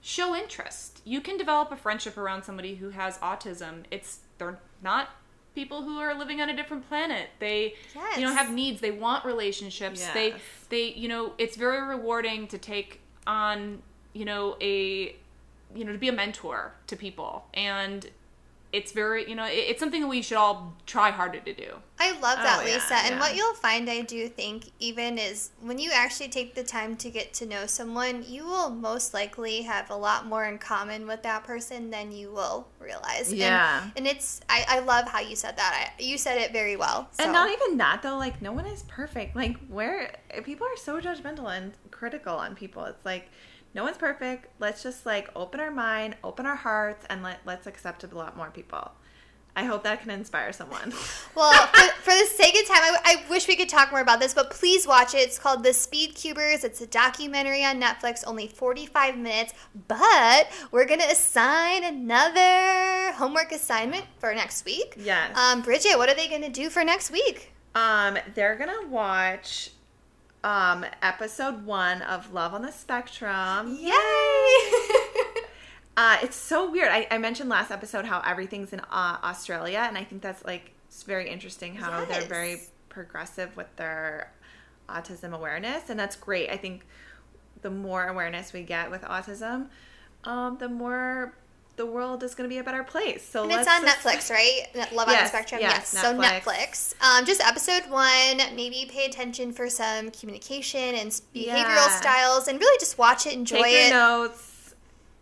show interest. You can develop a friendship around somebody who has autism. It's they're not people who are living on a different planet. They you know have needs. They want relationships. They they you know it's very rewarding to take on you know a you know to be a mentor to people and it's very you know it, it's something that we should all try harder to do I love that, Oh, yeah, Lisa. And yeah. what you'll find, I do think, even is when you actually take the time to get to know someone, you will most likely have a lot more in common with that person than you will realize. And- Yeah. And, it's, I, I love how you said that. I, you said it very well. So. And not even that though, like no one is perfect. Like where people are so judgmental and critical on people. It's like no one's perfect. Let's just like open our mind, open our hearts, and let let's accept a lot more people. I hope that can inspire someone. Well, for, for the sake of time, I, I wish we could talk more about this, but please watch it. It's called The Speed Cubers. It's a documentary on Netflix, only 45 minutes. But we're going to assign another homework assignment for next week. yes. Um, Bridget, what are they going to do for next week? Um, they're gonna watch um, episode one of Love on the Spectrum. Yay! Uh, it's so weird. I, I mentioned last episode how everything's in uh, Australia, and I think that's like it's very interesting how they're very progressive with their autism awareness, and that's great. I think the more awareness we get with autism, um, the more the world is going to be a better place. So And it's on just- Netflix, right? Love on the Spectrum. yes, So Netflix. Netflix. Um, just episode one. Maybe pay attention for some communication and behavioral Yeah. styles, and really just watch it, enjoy Take your it. notes.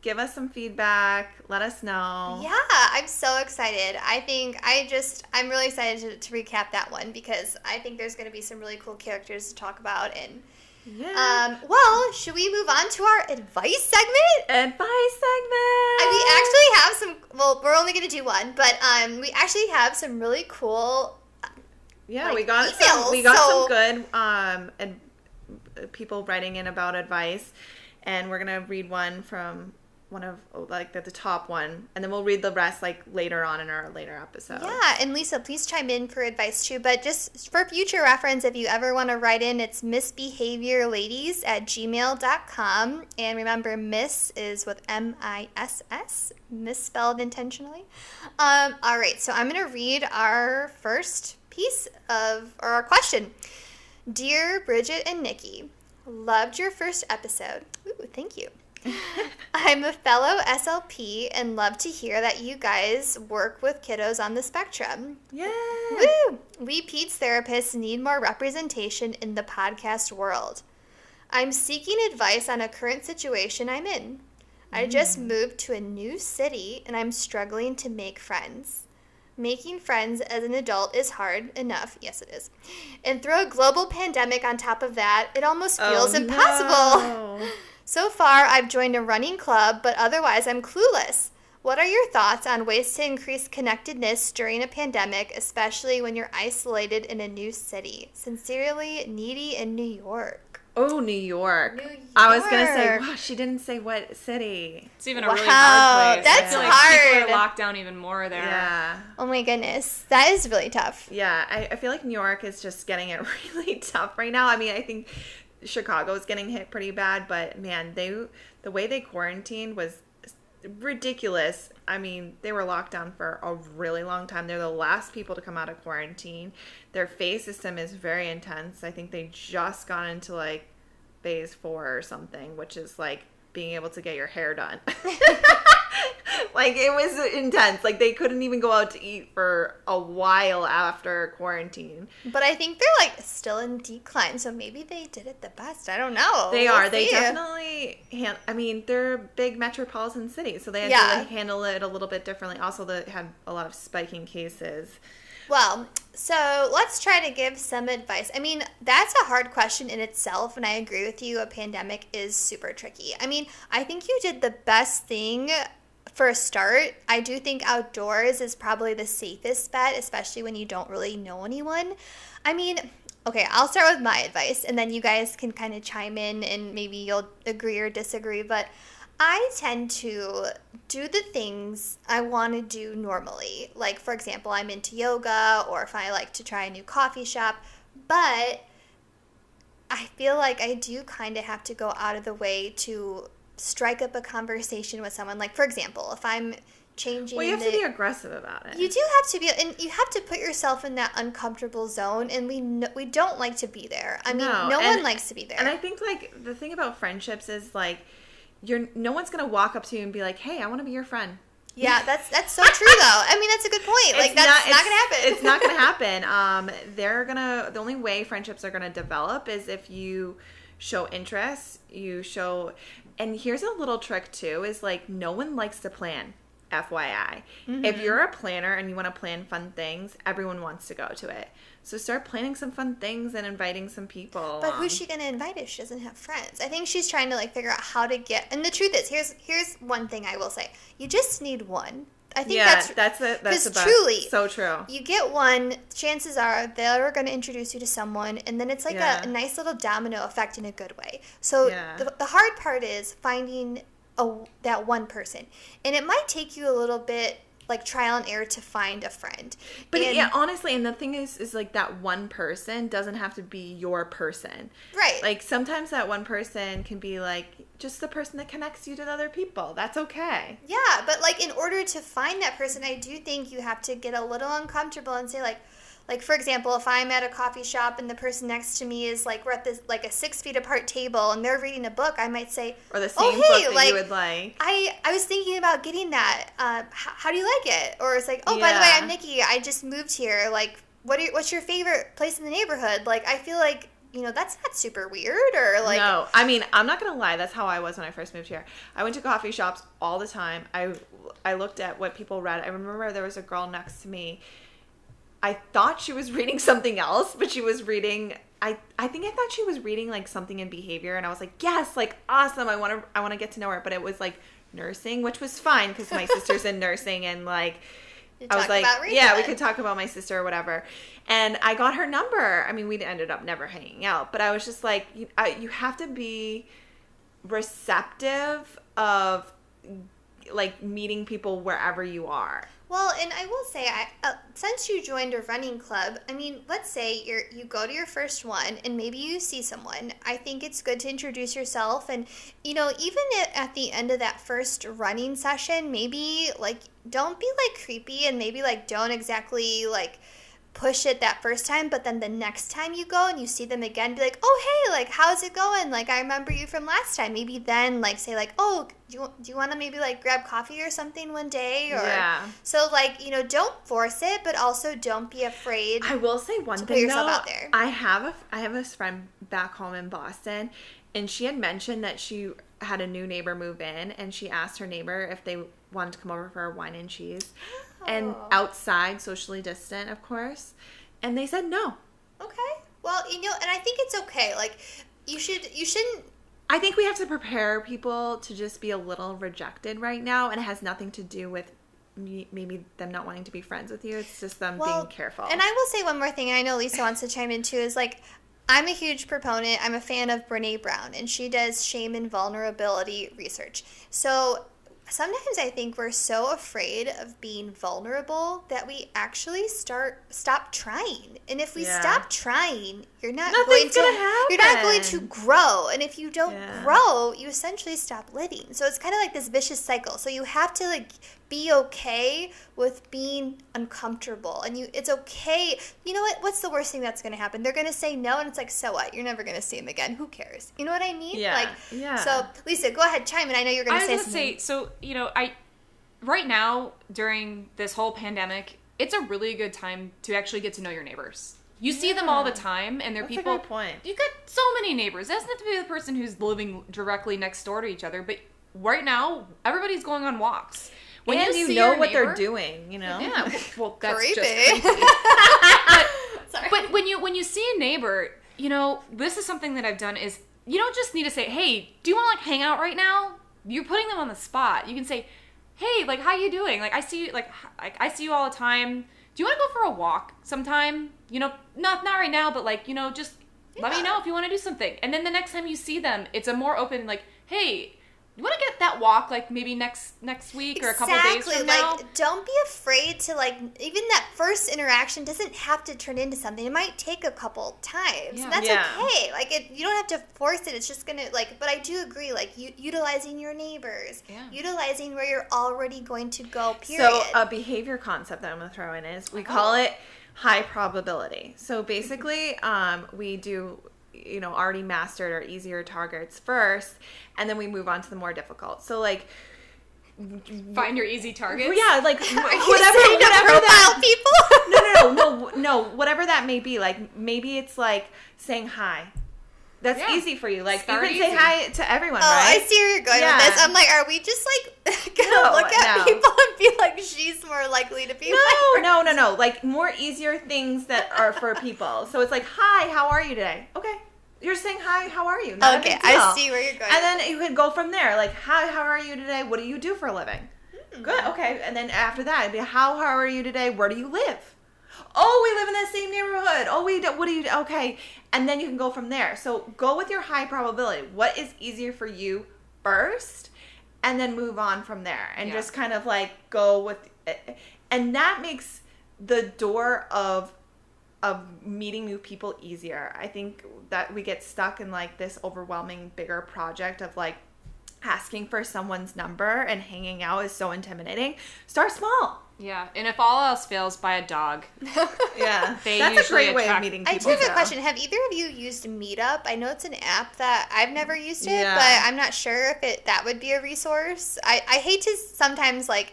Give us some feedback. Let us know. Yeah, I'm so excited. I think I just I'm really excited to, to recap that one because I think there's going to be some really cool characters to talk about. And Yeah. um, well, should we move on to our advice segment? Advice segment. And we actually have some. Well, we're only going to do one, but um, we actually have some really cool. Yeah, like, we got emails, some. We got so- some good um and people writing in about advice, and we're gonna read one from one of like the, top one, and then we'll read the rest like later on in our later episode. Yeah, and Lisa, please chime in for advice too. But just for future reference, if you ever want to write in, it's misbehaviorladies at gmail.com. And remember, miss is with M I S S, misspelled intentionally. Um, all right, so I'm going to read our first piece of, or our question. Dear Bridget and Nikki, loved your first episode. Ooh, thank you. I'm a fellow SLP and love to hear that you guys work with kiddos on the spectrum. Yeah. Woo! We PEDS therapists need more representation in the podcast world. I'm seeking advice on a current situation I'm in. I just mm. moved to a new city and I'm struggling to make friends. Making friends as an adult is hard enough. Yes, it is. And throw a global pandemic on top of that, it almost oh, feels Oh, impossible. no. So far, I've joined a running club, but otherwise, I'm clueless. What are your thoughts on ways to increase connectedness during a pandemic, especially when you're isolated in a new city? Sincerely, Needy in New York. Oh, New York. New I was gonna say, wow, she didn't say what city. It's even a Wow, really hard place. that's I feel like hard. People are locked down even more there. Yeah. Oh my goodness, that is really tough. Yeah, I, I feel like New York is just getting it really tough right now. I mean, I think Chicago is getting hit pretty bad, but man, they the way they quarantined was ridiculous. I mean, they were locked down for a really long time. They're the last people to come out of quarantine. Their phase system is very intense. I think they just got into like phase four or something, which is like being able to get your hair done. like it was intense. Like they couldn't even go out to eat for a while after quarantine. But I think they're like still in decline, so maybe they did it the best. I don't know. They We'll are. They definitely. Han- I mean, they're big metropolitan cities, so they had Yeah. to like, handle it a little bit differently. Also, they had a lot of spiking cases. Well, so let's try to give some advice. I mean, that's a hard question in itself, and I agree with you. A pandemic is super tricky. I mean, I think you did the best thing for a start. I do think outdoors is probably the safest bet, especially when you don't really know anyone. I mean, okay, I'll start with my advice, and then you guys can kind of chime in and maybe you'll agree or disagree. But I tend to do the things I want to do normally. Like, for example, I'm into yoga, or if I like to try a new coffee shop. But I feel like I do kind of have to go out of the way to strike up a conversation with someone. Like, for example, if I'm changing Well, you have the, to be aggressive about it. you do have to be, and you have to put yourself in that uncomfortable zone, and we no, we don't like to be there. I mean, No, no, and- one likes to be there. And I think like the thing about friendships is like you're no one's gonna walk up to you and be like, "Hey, I want to be your friend." yeah, that's that's so true, though. I mean, that's a good point. Like, It's that's not, it's- gonna happen. It's not gonna happen. Um, they're gonna. The only way friendships are gonna develop is if you show interest. You show, and here's a little trick too: is like no one likes to plan. FYI, Mm-hmm. if you're a planner and you want to plan fun things, everyone wants to go to it. So start planning some fun things and inviting some people. But who's she gonna invite if she doesn't have friends? I think she's trying to like figure out how to get. And the truth is, here's here's one thing I will say: you just need one. I think yeah, that's that's a, that's 'cause the best. truly, so true. you get one. Chances are they're going to introduce you to someone, and then it's like Yeah. a, a nice little domino effect in a good way. So Yeah. the, the hard part is finding a that one person, and it might take you a little bit like trial and error to find a friend. But And- yeah, honestly, and the thing is, is like that one person doesn't have to be your person. right. Like sometimes that one person can be like just the person that connects you to other people. That's okay. Yeah, but like in order to find that person, I do think you have to get a little uncomfortable and say like, like for example, if I'm at a coffee shop and the person next to me is like we're at this like a six feet apart table and they're reading a book, I might say, Or the same Oh, hey, book that like- you would like. I I was thinking about getting that. Uh, h- how do you like it? Or it's like, oh, by the way, I'm Nikki. I just moved here. Like, what are, what's your favorite place in the neighborhood? Like, I feel like you know that's not super weird or like no, I mean, I'm not gonna lie. That's how I was when I first moved here. I went to coffee shops all the time. I I looked at what people read. I remember there was a girl next to me. I thought she was reading something else, but she was reading. I I think I thought she was reading like something in behavior, and I was like, yes, like awesome. I want to I want to get to know her. But it was like nursing, which was fine because my sister's in nursing, and like I was like, yeah, we could talk about my sister or whatever. And I got her number. I mean, we ended up never hanging out, but I was just like, you, I, you have to be receptive of like meeting people wherever you are. Well, and I will say, I uh, since you joined a running club, I mean, let's say you're you go to your first one, and maybe you see someone. I think it's good to introduce yourself, and you know, even at the end of that first running session, maybe like don't be like creepy, and maybe like don't exactly like push it that first time, but then the next time you go and you see them again, be like, oh hey, like how's it going? Like I remember you from last time. Maybe then like say like, oh, do you do you want to maybe like grab coffee or something one day? Or Yeah. so like you know, don't force it, but also don't be afraid. I will say one thing yourself though. out there. I have a I have a friend back home in Boston, and she had mentioned that she had a new neighbor move in, and she asked her neighbor if they wanted to come over for a wine and cheese, and Oh. outside, socially distant, of course, and they said no. Okay. Well, you know, and I think it's okay. Like you should you shouldn't I think we have to prepare people to just be a little rejected right now, and it has nothing to do with me- maybe them not wanting to be friends with you. It's just them well, being careful. And I will say one more thing. and I know Lisa wants to chime in too. Is like. I'm a huge proponent. I'm a fan of Brene Brown, and she does shame and vulnerability research. So sometimes I think we're so afraid of being vulnerable that we actually start stop trying. And if we Yeah. stop trying, you're not Nothing's going to gonna you're not going to grow. And if you don't Yeah. grow, you essentially stop living. So it's kind of like this vicious cycle. So you have to like be okay with being uncomfortable and you it's okay you know what what's the worst thing that's going to happen they're going to say no and it's like so what you're never going to see them again who cares you know what i mean Yeah, like yeah. so lisa go ahead chime in i know you're going I to was say gonna something say, so you know, I right now during this whole pandemic, it's a really good time to actually get to know your neighbors. You see them all the time, and they're That's a people. good point. You got so many neighbors. It doesn't have to be the person who's living directly next door to each other, but right now everybody's going on walks. When and you, see know what they're doing, you know. Yeah, well, that's creepy just Sorry. but when you when you see a neighbor, you know, this is something that I've done is you don't just need to say, "Hey, do you want to like hang out right now?" You're putting them on the spot. You can say, "Hey, like how you doing? Like I see you like like I see you all the time. Do you want to go for a walk sometime? You know, not not right now, but like, you know, just let me know if you want to do something." And then the next time you see them, it's a more open like, "Hey, you want to get that walk like maybe next next week or a couple days from now?" don't be afraid to like even that first interaction doesn't have to turn into something it might take a couple times Yeah. and that's Yeah. okay like it you don't have to force it it's just gonna like but i do agree like you utilizing your neighbors Yeah. utilizing where you're already going to go period So a behavior concept that I'm going to throw in is we call it high probability. So basically, um, we do you know already mastered or easier targets first, and then we move on to the more difficult. So like Find your easy targets. yeah, like wh- Are you whatever whatever that people no no no no no whatever that may be. Like maybe it's like saying hi. That's Yeah. easy for you. Like Start you can say hi to everyone, Oh, right? I see where you're going Yeah. with this. I'm like, are we just like gonna No, look at no. people and be like, she's more likely to be No, my no, no, no. Like more easier things that are for people. So it's like, hi, how are you today? Okay. You're saying hi, how are you? Not Okay, I see where you're going. And then you could go from there. Like, hi, how are you today? What do you do for a living? Hmm. Good. Okay. And then after that, it'd be, how, how are you today? Where do you live? Oh, we live in the same neighborhood. Oh, we do, what do you? Okay. And then you can go from there. So go with your high probability. What is easier for you first? And then move on from there and Yeah. just kind of like go with it. and that makes the door of of meeting new people easier. I think that we get stuck in like this overwhelming bigger project of like asking for someone's number and hanging out is so intimidating. Start small. Yeah, and if all else fails, buy a dog. Yeah, They that's a great way of attract- meeting I do have a question. Have either of you used Meetup? I know it's an app that I've never used it, Yeah. but I'm not sure if it that would be a resource. I, I hate to sometimes like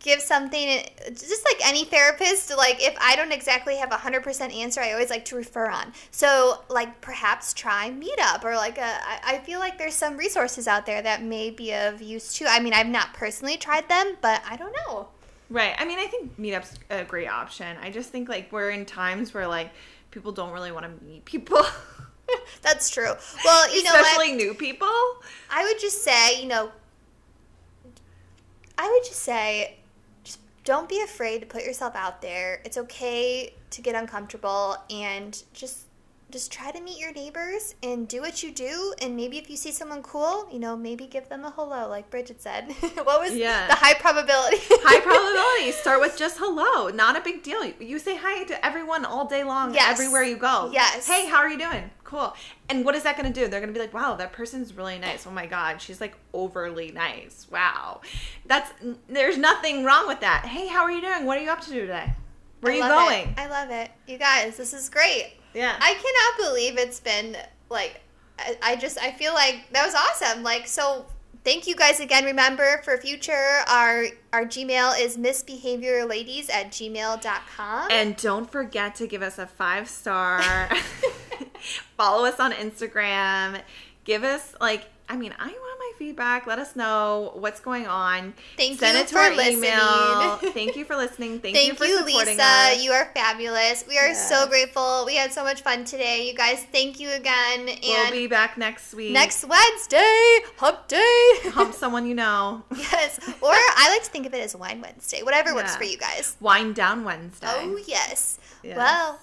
give something eh, just like any therapist like if i don't exactly have a 100% answer i always like to refer on so like perhaps try meetup or like a, I, I feel like there's some resources out there that may be of use too i mean i've not personally tried them but i don't know Right. I mean, I think Meetup's a great option. I just think like we're in times where like people don't really want to meet people, that's true well you know what? especially new people. I would just say, you know, I would just say, just don't be afraid to put yourself out there. It's okay to get uncomfortable and just just try to meet your neighbors and do what you do and maybe if you see someone cool you know maybe give them a hello like bridget said what was Yeah. the high probability High probability. Start with just hello. Not a big deal. You say hi to everyone all day long, Yes. everywhere you go. Yes. Hey, how are you doing? Cool. And what is that going to do? They're going to be like, wow, that person's really nice. Oh my God, she's like overly nice. Wow. That's, there's nothing wrong with that. Hey, how are you doing? What are you up to today? Where are you going? it. i love it you guys this is great Yeah. I cannot believe it's been like I, I just I feel like that was awesome. Like so thank you guys again. Remember for future our our Gmail is misbehaviorladies at gmail.com. And don't forget to give us a five star. Follow us on Instagram. Give us like I mean, I feedback. Let us know what's going on. Thank Send you it to for our listening. email. Thank you for listening. Thank, Thank you for you, supporting Lisa. us. You are fabulous. We are so grateful. We had so much fun today. You guys, thank you again. And we'll be back next week. next Wednesday, hump day. hump someone you know. yes. Or I like to think of it as Wine Wednesday. Whatever works for you guys. Wine down Wednesday. Oh yes. Yes. Well,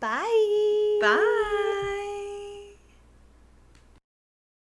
bye. Bye.